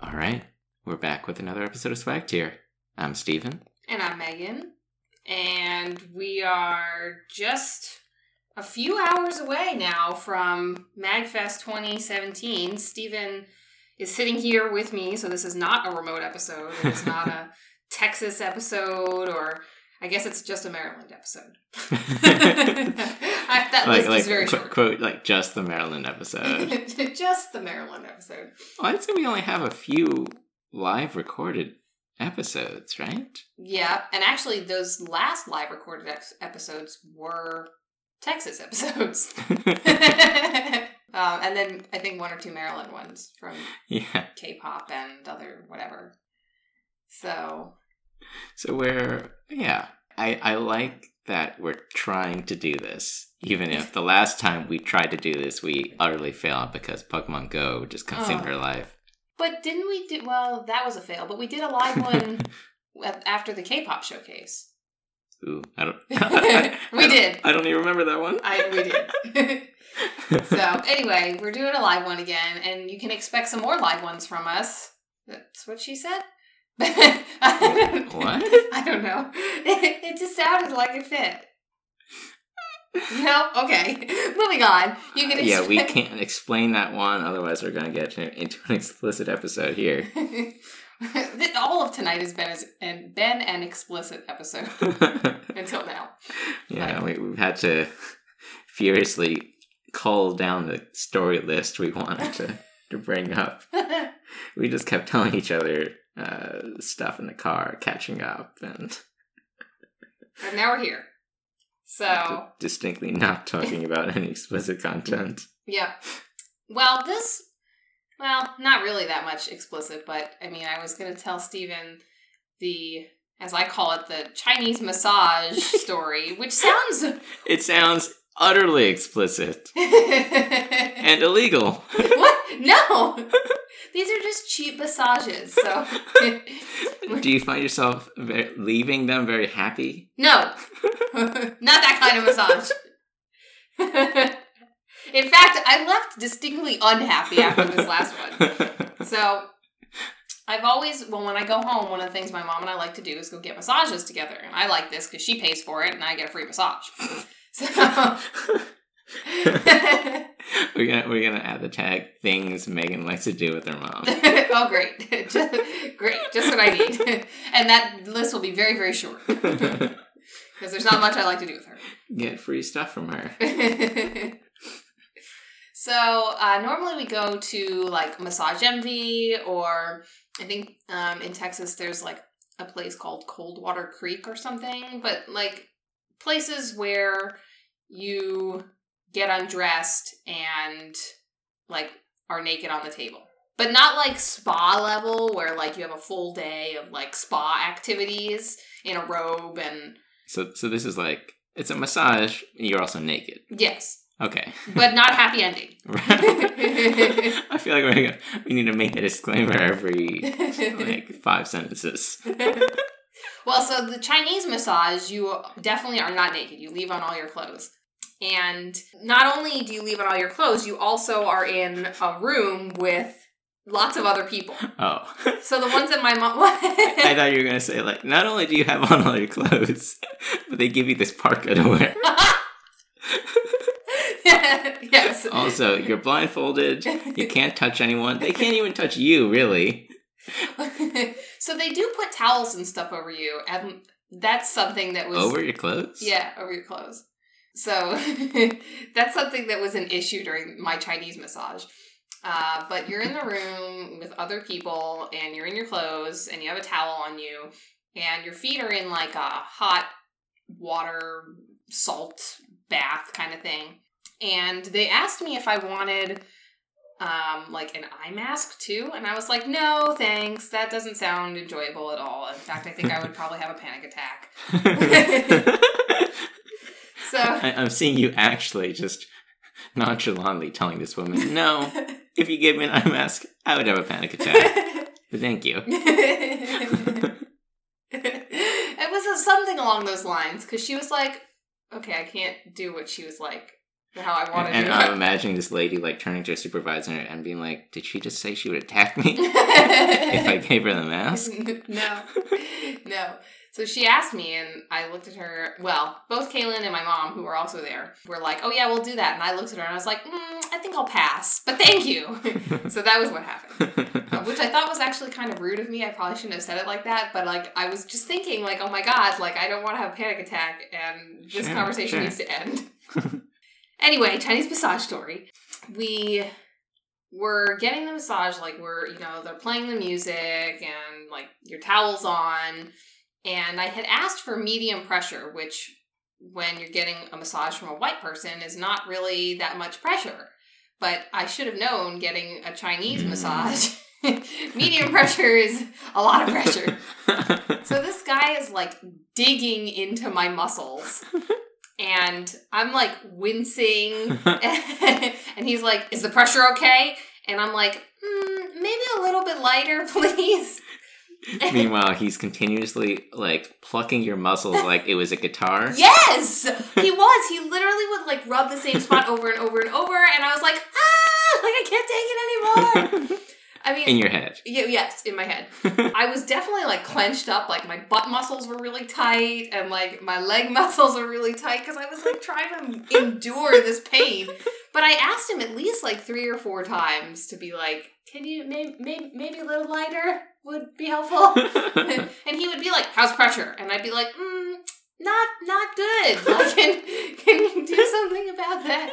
All right, we're back with another episode of Swag Tier. I'm Steven. And I'm Megan. And we are just a few hours away now from MagFest 2017. Steven is sitting here with me, so this is not a remote episode. It's not a Texas episode, or I guess it's just a Maryland episode. I, that like, list like, is very qu- short. quote, like just the Maryland episode. just the Maryland episode. well, I'd say we only have a few live recorded episodes, right? Yeah, and actually, those last live recorded ex- episodes were Texas episodes. um, and then I think one or two Maryland ones from yeah. K-pop and other whatever. So So we're yeah. I I like that we're trying to do this, even if the last time we tried to do this, we utterly failed because Pokemon Go just consumed Oh. our life. But didn't we do well? That was a fail. But we did a live one after the K-pop showcase. Ooh, I don't. We I don't- did. I don't even remember that one. I we did. so anyway, we're doing a live one again, and you can expect some more live ones from us. That's what she said. What? I don't know. It, it just sounded like it fit. No, okay. Moving on. You can. yeah, we can't explain that one, otherwise we're gonna get into an explicit episode here. All of tonight has been as and been an explicit episode until now. yeah, we, we've had to furiously cull down the story list we wanted to, to bring up. We just kept telling each other uh, stuff in the car, catching up, and and now we're here. So distinctly not talking about any explicit content. Yeah. Well, this, well, not really that much explicit, but I mean, I was going to tell Stephen the, as I call it, the Chinese massage story, which sounds. It sounds utterly explicit and illegal. No! These are just cheap massages, so. Do you find yourself leaving them very happy? no! not that kind of massage. In fact, I left distinctly unhappy after this last one. So I've always, well, when I go home, one of the things my mom and I like to do is go get massages together. And I like this because she pays for it and I get a free massage. So, we're gonna we're gonna add the tag things Megan likes to do with her mom. oh, great. Just- great. Just what I need. And that list will be very, very short because there's not much I like to do with her. Get free stuff from her. so uh, normally we go to like Massage Envy, or I think um, in Texas there's like a place called Coldwater Creek or something. But like places where you get undressed and like are naked on the table. But not like spa level where like you have a full day of like spa activities in a robe and So so this is like it's a massage. and You're also naked. yes, Okay. but not happy ending. I feel like we're gonna, we need to make a disclaimer every like five sentences. well, so the Chinese massage, you definitely are not naked. You leave on all your clothes. And not only do you leave on all your clothes, you also are in a room with lots of other people. Oh, So the ones that my mom. I thought you were gonna say like not only do you have on all your clothes, but they give you this parka to wear. yes. Also, you're blindfolded. You can't touch anyone. They can't even touch you, really. so they do put towels and stuff over you, and that's something that was Over your clothes. Yeah, over your clothes. So that's something that was an issue during my Chinese massage. Uh, but you're in the room with other people, and you're in your clothes, and you have a towel on you, and your feet are in like a hot water salt bath kind of thing. And they asked me if I wanted um, like an eye mask too, and I was like, no, thanks. That doesn't sound enjoyable at all. In fact, I think I would probably have a panic attack. So I, I'm seeing you actually just nonchalantly telling this woman, "No, if you gave me an eye mask, I would have a panic attack." But thank you. it was something along those lines because she was like, "Okay, I can't do what she was like." how I want to and do I'm imagining this lady like turning to a supervisor and being like, "Did she just say she would attack me if I gave her the mask?" no, no. So she asked me, and I looked at her. Well, both Caitlin and my mom, who were also there, were like, "Oh yeah, we'll do that." And I looked at her and I was like, mm, "I think I'll pass, but thank you." so that was what happened, uh, which I thought was actually kind of rude of me. I probably shouldn't have said it like that, but like I was just thinking, like, "Oh my god, like I don't want to have a panic attack, and this Sure, conversation sure. needs to end." anyway, Chinese massage story. We we're getting the massage like we're you know they're playing the music and like your towel's on and i had asked for medium pressure which when you're getting a massage from a white person is not really that much pressure but i should have known getting a chinese Mm. massage medium pressure is a lot of pressure so this guy is like digging into my muscles and i'm like wincing and he's like, "Is the pressure okay?" And I'm like, mm, "Maybe a little bit lighter, please." Meanwhile, he's continuously like plucking your muscles like it was a guitar. yes, he was. He literally would like rub the same spot over and over and over, and I was like, "Ah, like I can't take it anymore." I mean, In your head. yeah, yes, in my head. I was definitely like clenched up, like my butt muscles were really tight, and like my leg muscles were really tight because I was like trying to endure this pain. But I asked him at least like three or four times to be like, "Can you maybe maybe, maybe a little lighter would be helpful?" and he would be like, "How's pressure?" And I'd be like, mm, "Not not good. Like, can can you do something about that?"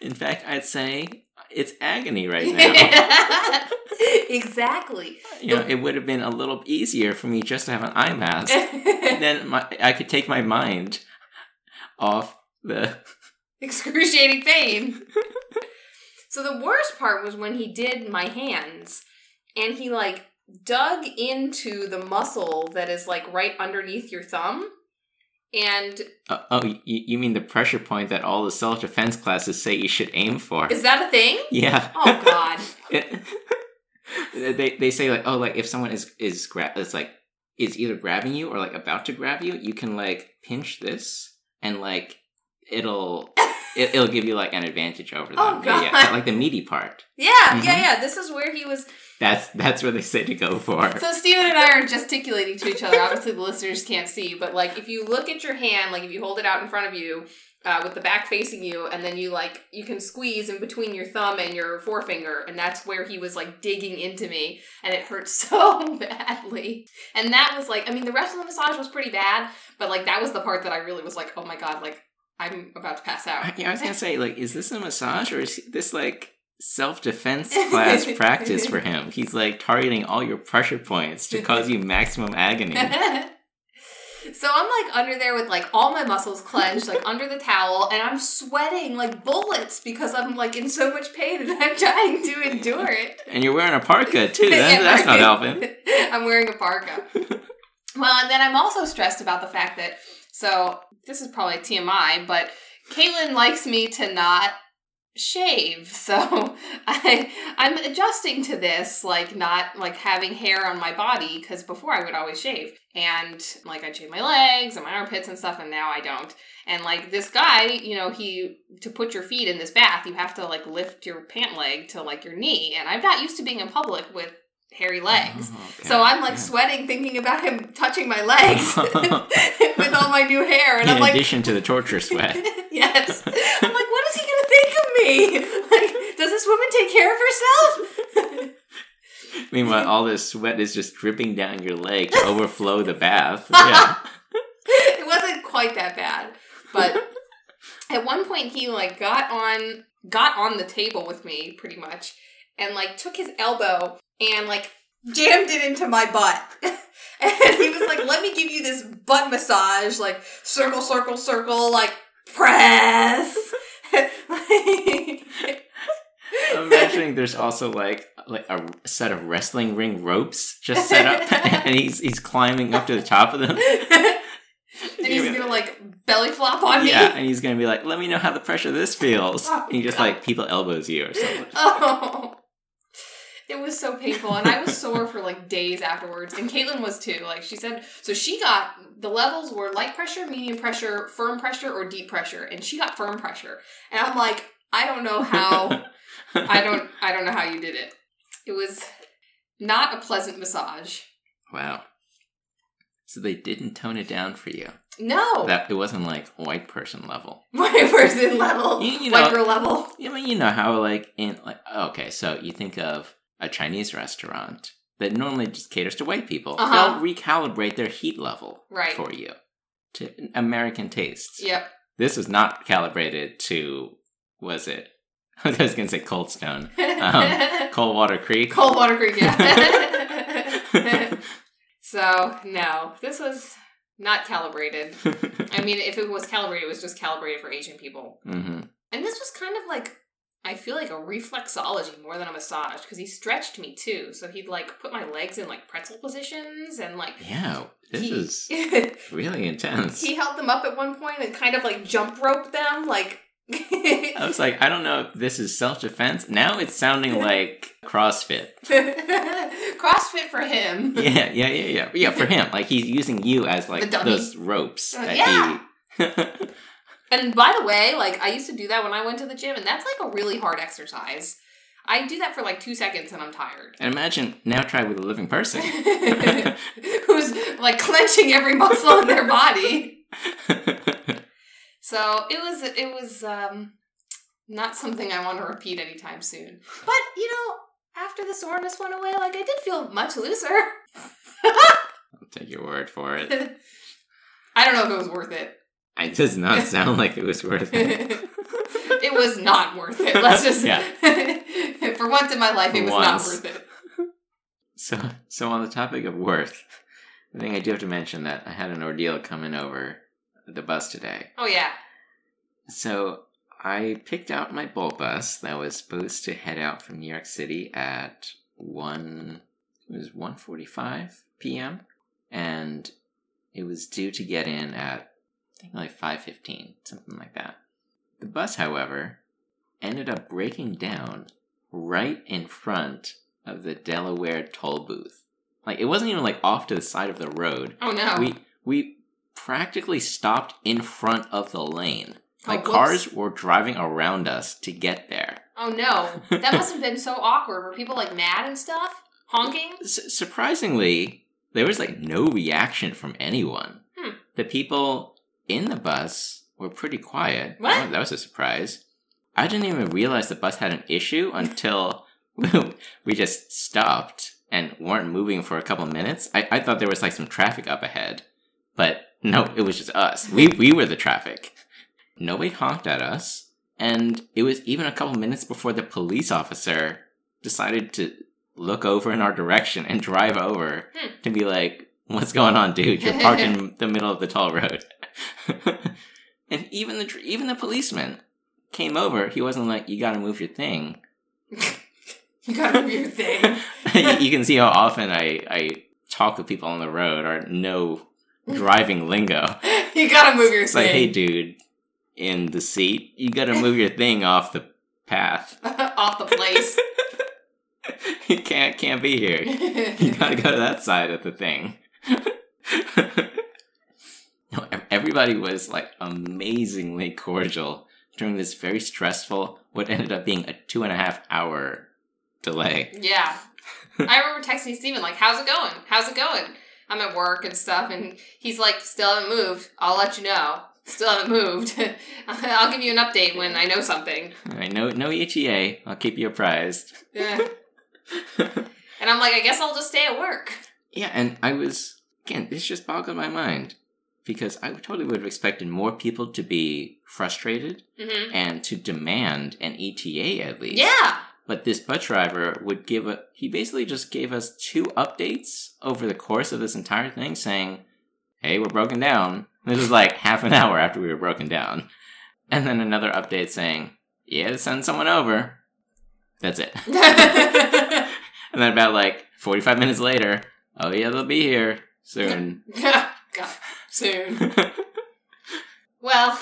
In fact, I'd say it's agony right now. exactly. You know, it would have been a little easier for me just to have an eye mask. then my, I could take my mind off the. excruciating pain. so the worst part was when he did my hands and he like dug into the muscle that is like right underneath your thumb. And Uh, oh, you, you mean the pressure point that all the self defense classes say you should aim for? is that a thing? yeah. Oh god. It- they they say like oh like if someone is is gra- it's like is either grabbing you or like about to grab you, you can like pinch this and like it'll it, it'll give you like an advantage over them. Oh, yeah, yeah, God. like the meaty part. Yeah, Mhm. yeah, yeah. This is where he was That's that's what they say to go for. So Steven and I are gesticulating to each other. Obviously, the listeners can't see, but like if you look at your hand, like if you hold it out in front of you uh, with the back facing you, and then you like you can squeeze in between your thumb and your forefinger, and that's where he was like digging into me, and it hurt so badly. And that was like, I mean, the rest of the massage was pretty bad, but like that was the part that I really was like, oh my god, like I'm about to pass out. yeah, I was gonna say like, is this a massage or is this like self defense class practice for him? He's like targeting all your pressure points to cause you maximum agony. so I'm like under there with like all my muscles clenched, like under the towel, and I'm sweating like bullets because I'm like in so much pain and I'm trying to endure it. And you're wearing a parka too. That, that's not helping. I'm wearing a parka. well, and then I'm also stressed about the fact that so this is probably TMI, but Caitlin likes me to not shave. So I I'm adjusting to this, like not like having hair on my body, because before I would always shave. And like I'd shave my legs and my armpits and stuff, and now I don't. And like this guy, you know, he to put your feet in this bath, you have to like lift your pant leg to like your knee. And I'm not used to being in public with hairy legs. Oh, okay. So I'm like Yeah. sweating thinking about him touching my legs with all my new hair. And In I'm like, addition to the torture sweat. yes. I'm like, what is he going to think of me? Like, does this woman take care of herself? Meanwhile, all this sweat is just dripping down your leg to overflow the bath. Yeah. it wasn't quite that bad. But at one point he like got on got on the table with me pretty much and like took his elbow and like jammed it into my butt. and he was like, "Let me give you this butt massage, like circle circle circle, like press." I'm imagining there's also like like a set of wrestling ring ropes just set up, and he's he's climbing up to the top of them. and he's gonna like belly flop on me. Yeah, and he's gonna be like, "Let me know how the pressure of this feels." Oh, and he just God. like people elbows you or something. Oh. It was so painful, and I was sore for like days afterwards. And Caitlin was too. Like she said, so she got the levels were light pressure, medium pressure, firm pressure, or deep pressure, and she got firm pressure. And I'm like, I don't know how. I don't. I don't know how you did it. It was not a pleasant massage. Wow. So they didn't tone it down for you. No, That it wasn't like white person level. white person level, You- you white know- girl level. I mean, you know how like in like okay, so you think of a Chinese restaurant that normally just caters to white people. Uh-huh. They'll recalibrate their heat level Right. for you to American tastes. Yep. This was not calibrated to was it? I was gonna say Cold Stone, Um, Coldwater Creek. Coldwater Creek. Yeah. so no, this was not calibrated. I mean, if it was calibrated, it was just calibrated for Asian people. hmm And this was kind of like, I feel like a reflexology more than a massage because he stretched me too. So he'd like put my legs in like pretzel positions and like. Yeah, this he, is really intense. he held them up at one point and kind of like jump roped them, like. I was like, I don't know if this is self defense. Now it's sounding like CrossFit. CrossFit for him. Yeah, yeah, yeah, yeah. Yeah, for him. Like he's using you as like those ropes Uh, yeah. he And by the way, like I used to do that when I went to the gym, and that's like a really hard exercise. I do that for like two seconds and I'm tired. And imagine now try with a living person. Who's like clenching every muscle in their body. So it was it was um not something I want to repeat anytime soon. But you know, after the soreness went away, like I did feel much looser. I'll take your word for it. I don't know if it was worth it. It does not sound like it was worth it. it was not worth it. Let's just Yeah. For once in my life, For it was once. not worth it. So, so on the topic of worth, I think I do have to mention that I had an ordeal coming over the bus today. Oh yeah. So I picked out my Bolt bus that was supposed to head out from New York City at one. It was one forty-five p.m. and it was due to get in at I think like five fifteen, something like that. The bus, however, ended up breaking down right in front of the Delaware toll booth. Like it wasn't even like off to the side of the road. Oh no. We we practically stopped in front of the lane. Oh, Like whoops. cars were driving around us to get there. Oh no. That must have been so awkward. Were people like mad and stuff? Honking? S- surprisingly, there was like no reaction from anyone. Hmm. The people in the bus were pretty quiet. What? That was a surprise. I didn't even realize the bus had an issue until we just stopped and weren't moving for a couple minutes. I, I thought there was like some traffic up ahead, but no, it was just us. We we were the traffic. Nobody honked at us, and it was even a couple minutes before the police officer decided to look over in our direction and drive over Hmm. to be like, "What's going on, dude? You're parked in the middle of the tall road." and even the even the policeman came over. He wasn't like, "You got to move your thing." You gotta move your thing. you, can see how often I I talk with people on the road or know driving lingo. You gotta move your It's like, hey, dude, in the seat, you got to move your thing off the path. Off the place. you can't can't be here. You gotta go to that side of the thing. No, everybody was like amazingly cordial during this very stressful, what ended up being a two and a half hour delay. yeah. I remember texting Steven, like, how's it going? How's it going? I'm at work and stuff, and he's like, still haven't moved. I'll let you know. Still haven't moved. I'll give you an update when I know something. I know no ETA. I'll keep you apprised. Yeah. And I'm like, I guess I'll just stay at work. yeah, and I was again. This just boggled my mind because I totally would have expected more people to be frustrated hmm and to demand an ETA at least. Yeah. But this bus driver would give a. He basically just gave us two updates over the course of this entire thing, saying, "Hey, we're broken down." This was like half an hour after we were broken down, and then another update saying, "Yeah, send someone over." That's it. and then about like forty-five minutes later, oh yeah, they'll be here soon. God, soon. Well,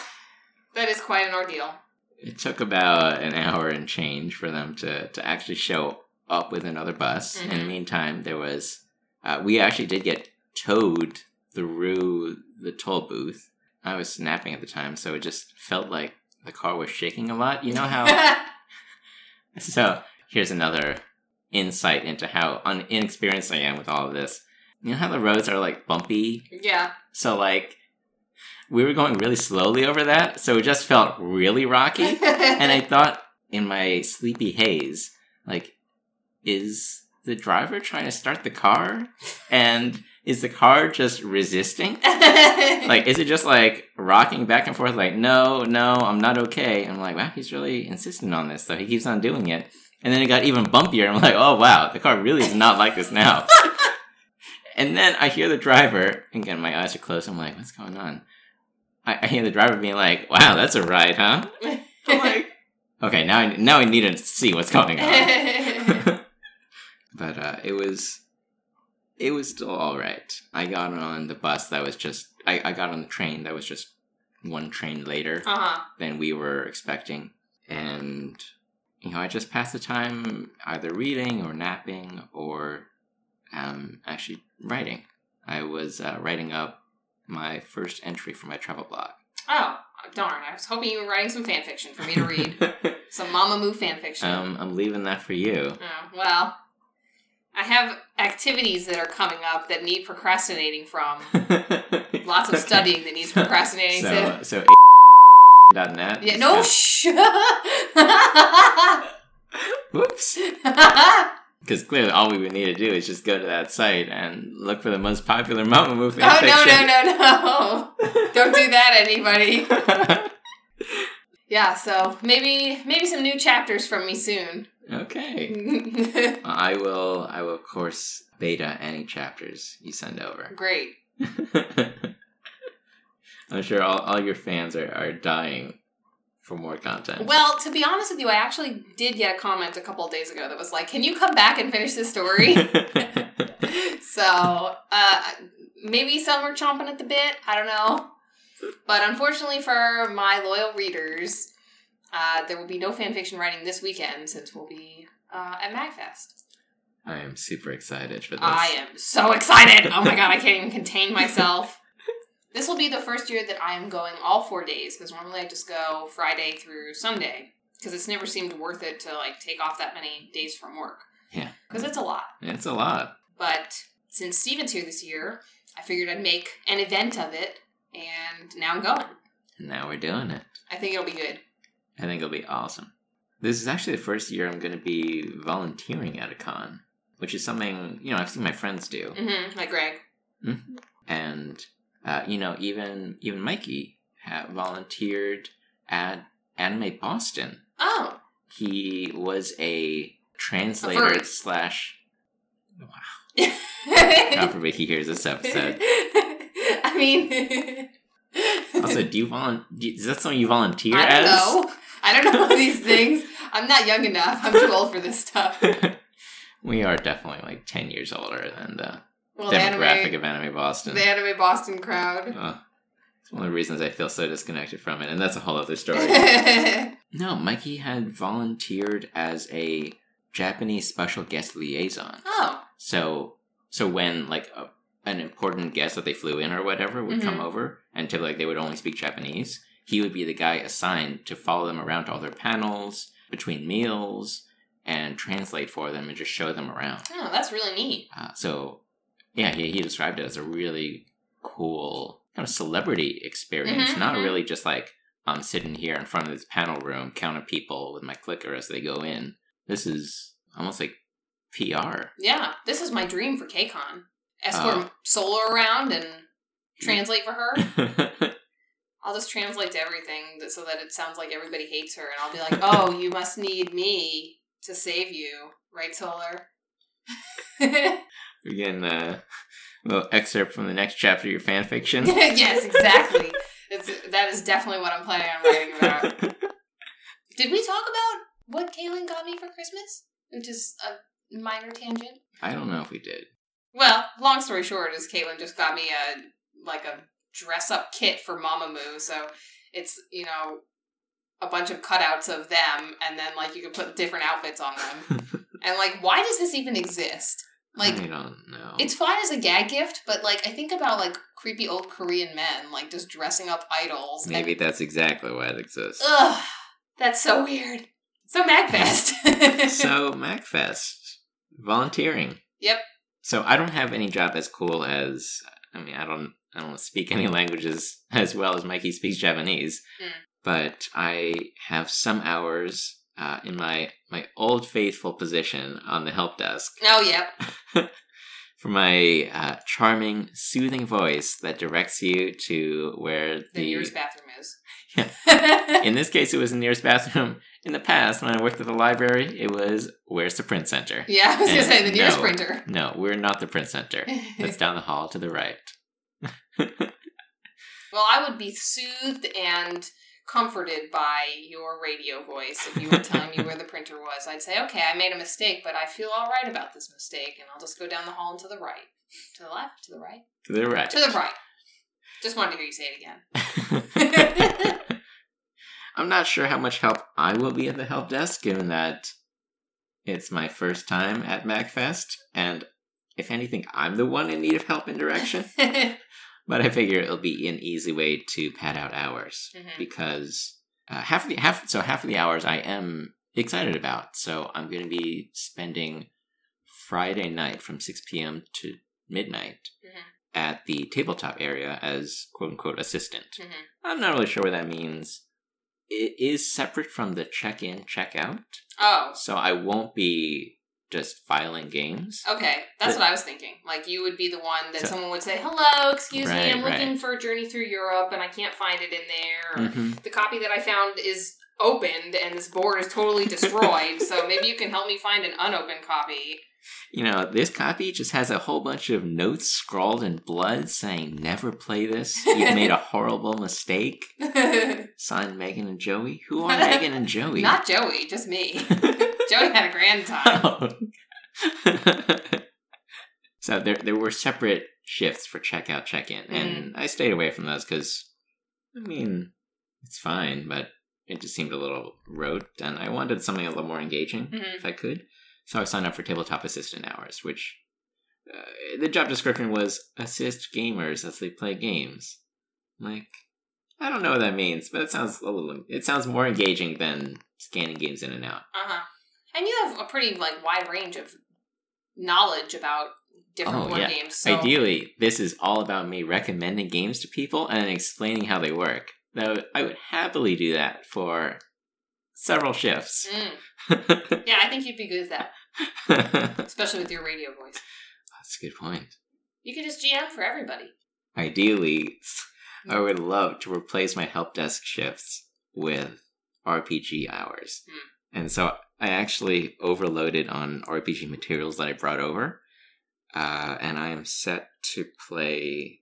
that is quite an ordeal. it took about an hour and change for them to to actually show up with another bus. In the Mhm. meantime, there was uh, we actually did get towed through the toll booth. I was snapping at the time, so it just felt like the car was shaking a lot. You know how So here's another insight into how un- inexperienced I am with all of this. You know how the roads are like bumpy? yeah. So like we were going really slowly over that, so it just felt really rocky. and I thought in my sleepy haze, like, is the driver trying to start the car? And is the car just resisting? Like, is it just like rocking back and forth, like, no, no, I'm not okay? I'm like, wow, he's really insistent on this, so he keeps on doing it. And then it got even bumpier. I'm like, oh wow, the car really is not like this now. and then I hear the driver, again, my eyes are closed. I'm like, what's going on? I, I hear the driver being like, wow, that's a ride, huh? I'm like, okay, now I, now I need to see what's going on. but uh, it was it was still all right. I got on the bus that was just I, I got on the train that was just one train later uh-huh. than we were expecting, and you know I just passed the time either reading or napping or um, actually writing. I was uh, writing up my first entry for my travel blog. Oh, darn. I was hoping you were writing some fan fiction for me to read. some Mamamoo fan fiction. um, I'm leaving that for you. Oh, well, I have activities that are coming up that need procrastinating from. Lots of studying that needs procrastinating. So, to... so dot net. Yeah, no, shh. Whoops. Because clearly, all we would need to do is just go to that site and look for the most popular Mamamoo fan oh no no no no! Don't do that, anybody. Yeah, so maybe maybe some new chapters from me soon. okay. I will. I will, of course, beta any chapters you send over. Great. I'm sure all, all your fans are, are dying for more content. Well, to be honest with you, I actually did get a comment a couple of days ago that was like, "Can you come back and finish this story?" so uh, maybe some are chomping at the bit. I don't know. But unfortunately for my loyal readers, uh, there will be no fan fiction writing this weekend since we'll be uh, at MagFest. I am super excited for this. I am so excited! Oh my god, I can't even contain myself. This will be the first year that I am going all four days because normally I just go Friday through Sunday because it's never seemed worth it to like take off that many days from work. Yeah. because it's a lot. It's a lot. But since Steven's here this year, I figured I'd make an event of it, and now I'm going. And now we're doing it. I think it'll be good. I think it'll be awesome. This is actually the first year I'm going to be volunteering at a con, which is something, you know, I've seen my friends do. hmm like Greg. And, uh, you know, even even Mikey volunteered at Anime Boston. Oh, He was a A translator furry. slash. God I forbid he hears this episode. I mean, Also, do you volunteer? Is that something you volunteer I as? don't know. I don't know these things. I'm not young enough. I'm too old for this stuff. we are definitely like 10 years older than the Well, the demographic anime, of Anime Boston. the anime Boston crowd. It's one of the reasons I feel so disconnected from it, and that's a whole other story. no, Mikey had volunteered as a Japanese special guest liaison. oh, So, so when like a, an important guest that they flew in or whatever would come Mhm. over, and typically like, they would only speak Japanese, he would be the guy assigned to follow them around to all their panels between meals and translate for them and just show them around. oh, that's really neat. Uh, so, yeah, he, he described it as a really cool kind of celebrity experience. Mhm, Not mhm. really just like I'm sitting here in front of this panel room counting people with my clicker as they go in. This is almost like PR. Yeah, this is my dream for KCON. Escort. Solar around and translate for her. I'll just translate to everything so that it sounds like everybody hates her, and I'll be like, "Oh, you must need me to save you, right, Solar?" Getting a little excerpt from the next chapter of your fan fiction. yes, exactly. It's, that is definitely what I'm planning on writing about. Did we talk about what Caitlin got me for Christmas? Which is a minor tangent. I don't know if we did. Well, long story short is Caitlin just got me a like a dress up kit for Mamamoo, so it's you know a bunch of cutouts of them, and then like you can put different outfits on them. and like, why does this even exist? Like, I don't know. it's fine as a gag gift, but like, I think about like creepy old Korean men like just dressing up idols. and- Maybe that's exactly why it exists. Ugh, that's so weird. So Magfest. so MagFest, volunteering. Yep. So I don't have any job as cool as I mean I don't I don't speak any languages as well as Mikey speaks Japanese, Mm. but I have some hours uh, in my my old faithful position on the help desk oh, yep. for my uh, charming, soothing voice that directs you to where The the, nearest bathroom is. Yeah. in this case it was the nearest bathroom. In the past, when I worked at the library, it was where's the print center. yeah, I was gonna say the nearest no. printer. No, we're not the print center. That's down the hall to the right. Well, I would be soothed and comforted by your radio voice if you were telling me where the printer was. I'd say, okay, I made a mistake, but I feel all right about this mistake, and I'll just go down the hall and to the right. To the left? To the right? To the right. To the right. Just wanted to hear you say it again. I'm not sure how much help I will be at the help desk, given that it's my first time at MagFest, and if anything, I'm the one in need of help and direction. but I figure it'll be an easy way to pad out hours Mhm. because uh, half of the half so half of the hours I am excited about. So I'm going to be spending Friday night from 6 p.m. to midnight Mhm. at the tabletop area as quote unquote assistant. Mhm. I'm not really sure what that means. It is separate from the check in, check out. Oh, So I won't be just filing games. okay. That's But- what I was thinking. Like, you would be the one that So- someone would say, hello, excuse me, I'm looking right. for a journey through Europe, and I can't find it in there. Mhm. the copy that I found is opened and this board is totally destroyed. so maybe you can help me find an unopened copy. You know, this copy just has a whole bunch of notes scrawled in blood saying, never play this. You've made a horrible mistake. Signed Megan and Joey. Who are Megan and Joey? Not Joey, just me. Joey had a grand time. Oh. so there, there were separate shifts for checkout, check-in, and I stayed away from those because, I mean, it's fine, but it just seemed a little rote, and I wanted something a little more engaging Mhm. if I could. So I signed up for tabletop assistant hours, which uh, the job description was assist gamers as they play games. Like, I don't know what that means, but it sounds a little. It sounds more engaging than scanning games in and out. Uh huh. And you have a pretty like wide range of knowledge about different Oh, board yeah. games. So Ideally, this is all about me recommending games to people and explaining how they work. Though I would happily do that for several shifts. Mm. Yeah, I think you'd be good at that, especially with your radio voice. That's a good point. You could just GM for everybody. Ideally, I would love to replace my help desk shifts with RPG hours. Hmm. And so I actually overloaded on RPG materials that I brought over. Uh, and I am set to play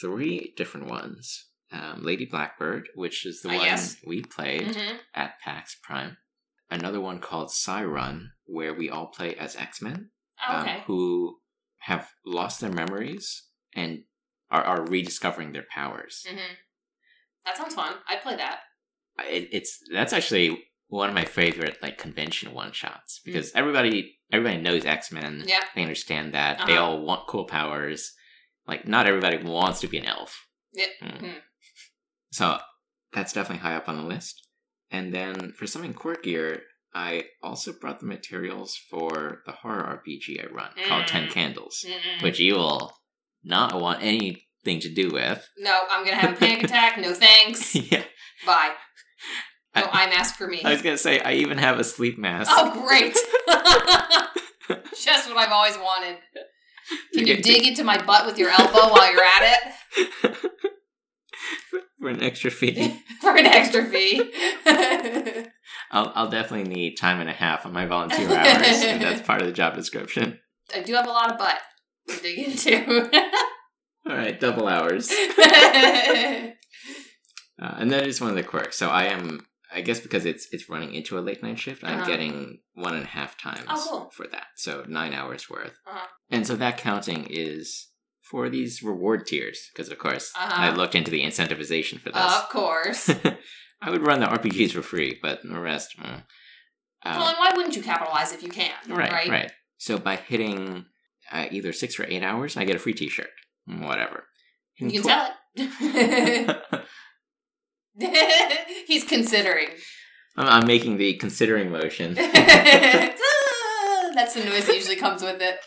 three different ones. Um, Lady Blackbird, which is the Ah, one yes. we played hmm at PAX Prime. Another one called Psi-Run, where we all play as X Men Oh, um, who have lost their memories and are, are rediscovering their powers. hmm That sounds fun. I'd play that. It, it's that's actually one of my favorite like convention one shots Hmm. because everybody everybody knows X Men. Yeah. They understand that they Uh-huh. all want cool powers. Like not everybody wants to be an elf. Yep. Mm. Mhm. So that's definitely high up on the list. And then for something quirkier, I also brought the materials for the horror RPG I run called Ten Mm. Candles. Mm-mm. which you will not want anything to do with. No, I'm gonna have a panic attack. No thanks. yeah. Bye. No I- eye mask for me. I was gonna say I even have a sleep mask. Oh, great! Just what I've always wanted. Can you dig into my butt with your elbow while you're at it for an extra fee? for an extra fee? I'll I'll definitely need time and a half on my volunteer hours. and that's part of the job description. I do have a lot of butt to dig into. All right, double hours. Uh, and that is one of the quirks. So I am, I guess, because it's it's running into a late night shift, I'm Uh-huh. getting one and a half times Oh, cool. for that. So nine hours worth. Uh-huh. And so that counting is for these reward tiers, because of course Uh-huh. I looked into the incentivization for this. of course. I would run the RPGs for free, but the rest, mm. Um, well, and why wouldn't you capitalize if you can? right, Right. right, So by hitting uh, either six or eight hours, I get a free T-shirt. Whatever. You can Tw- tell it. He's considering. I'm, I'm making the considering motion. That's the noise that usually comes with it.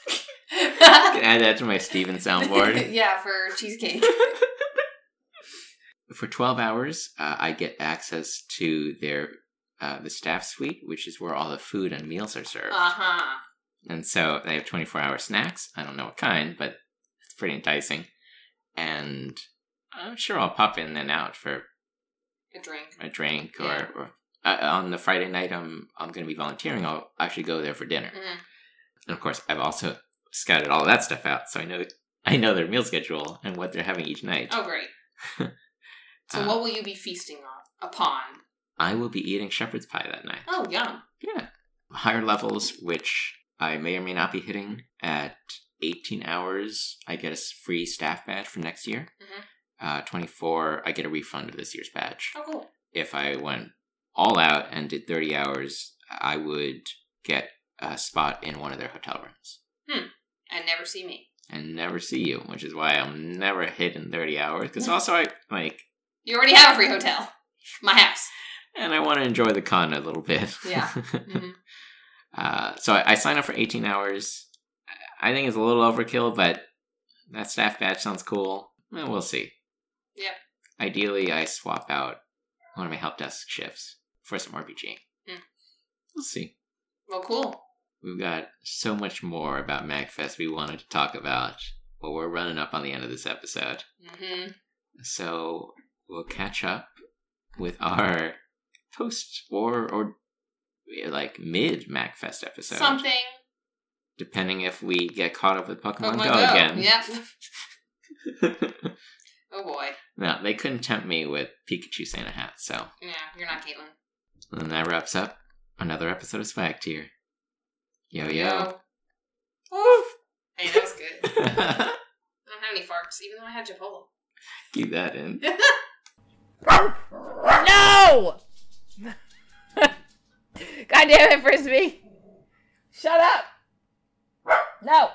can Add that to my Steven soundboard. yeah, for cheesecake. For 12 hours, uh, I get access to their uh, the staff suite, which is where all the food and meals are served. Uh huh. And so they have 24 hour snacks. I don't know what kind, but it's pretty enticing. And I'm sure I'll pop in and out for A drink. a drink or, Yeah. or uh, on the Friday night I'm I'm going to be volunteering. I'll actually go there for dinner. Mhm. And of course, I've also scouted all that stuff out, so I know I know their meal schedule and what they're having each night. Oh, great. So, Uh, what will you be feasting on, upon? I will be eating shepherd's pie that night. Oh, yum. Yeah. Higher levels, which I may or may not be hitting at 18 hours, I get a free staff badge for next year. Mhm. Uh, 24, I get a refund of this year's badge. Oh, cool. If I went all out and did 30 hours, I would get a spot in one of their hotel rooms Hmm. And never see me. and never see you, which is why I'm never hitting 30 hours. Because also, I like, You already have a free hotel. My house. and I want to enjoy the con a little bit. Yeah. Mhm. Uh, so I, I signed up for 18 hours. I think it's a little overkill, but that staff badge sounds cool. Well, we'll see. Yep. Ideally, I swap out one of my help desk shifts for some RPG. Hmm. We'll see. Well, cool. We've got so much more about MagFest we wanted to talk about, but we're running up on the end of this episode. hmm So we'll catch up with our post or or like mid MagFest episode. Something. depending if we get caught up with Pokemon, Pokemon Go, Go. again. Yep. Oh boy. no, they couldn't tempt me with Pikachu Santa hat. So Yeah, you're not Caitlin. and that wraps up another episode of Swag Tier. Yo yo. Woof. Hey, that was good. I don't have any farts, even though I had Chipotle. Keep that in. No! God damn it, Frisbee! Shut up! No!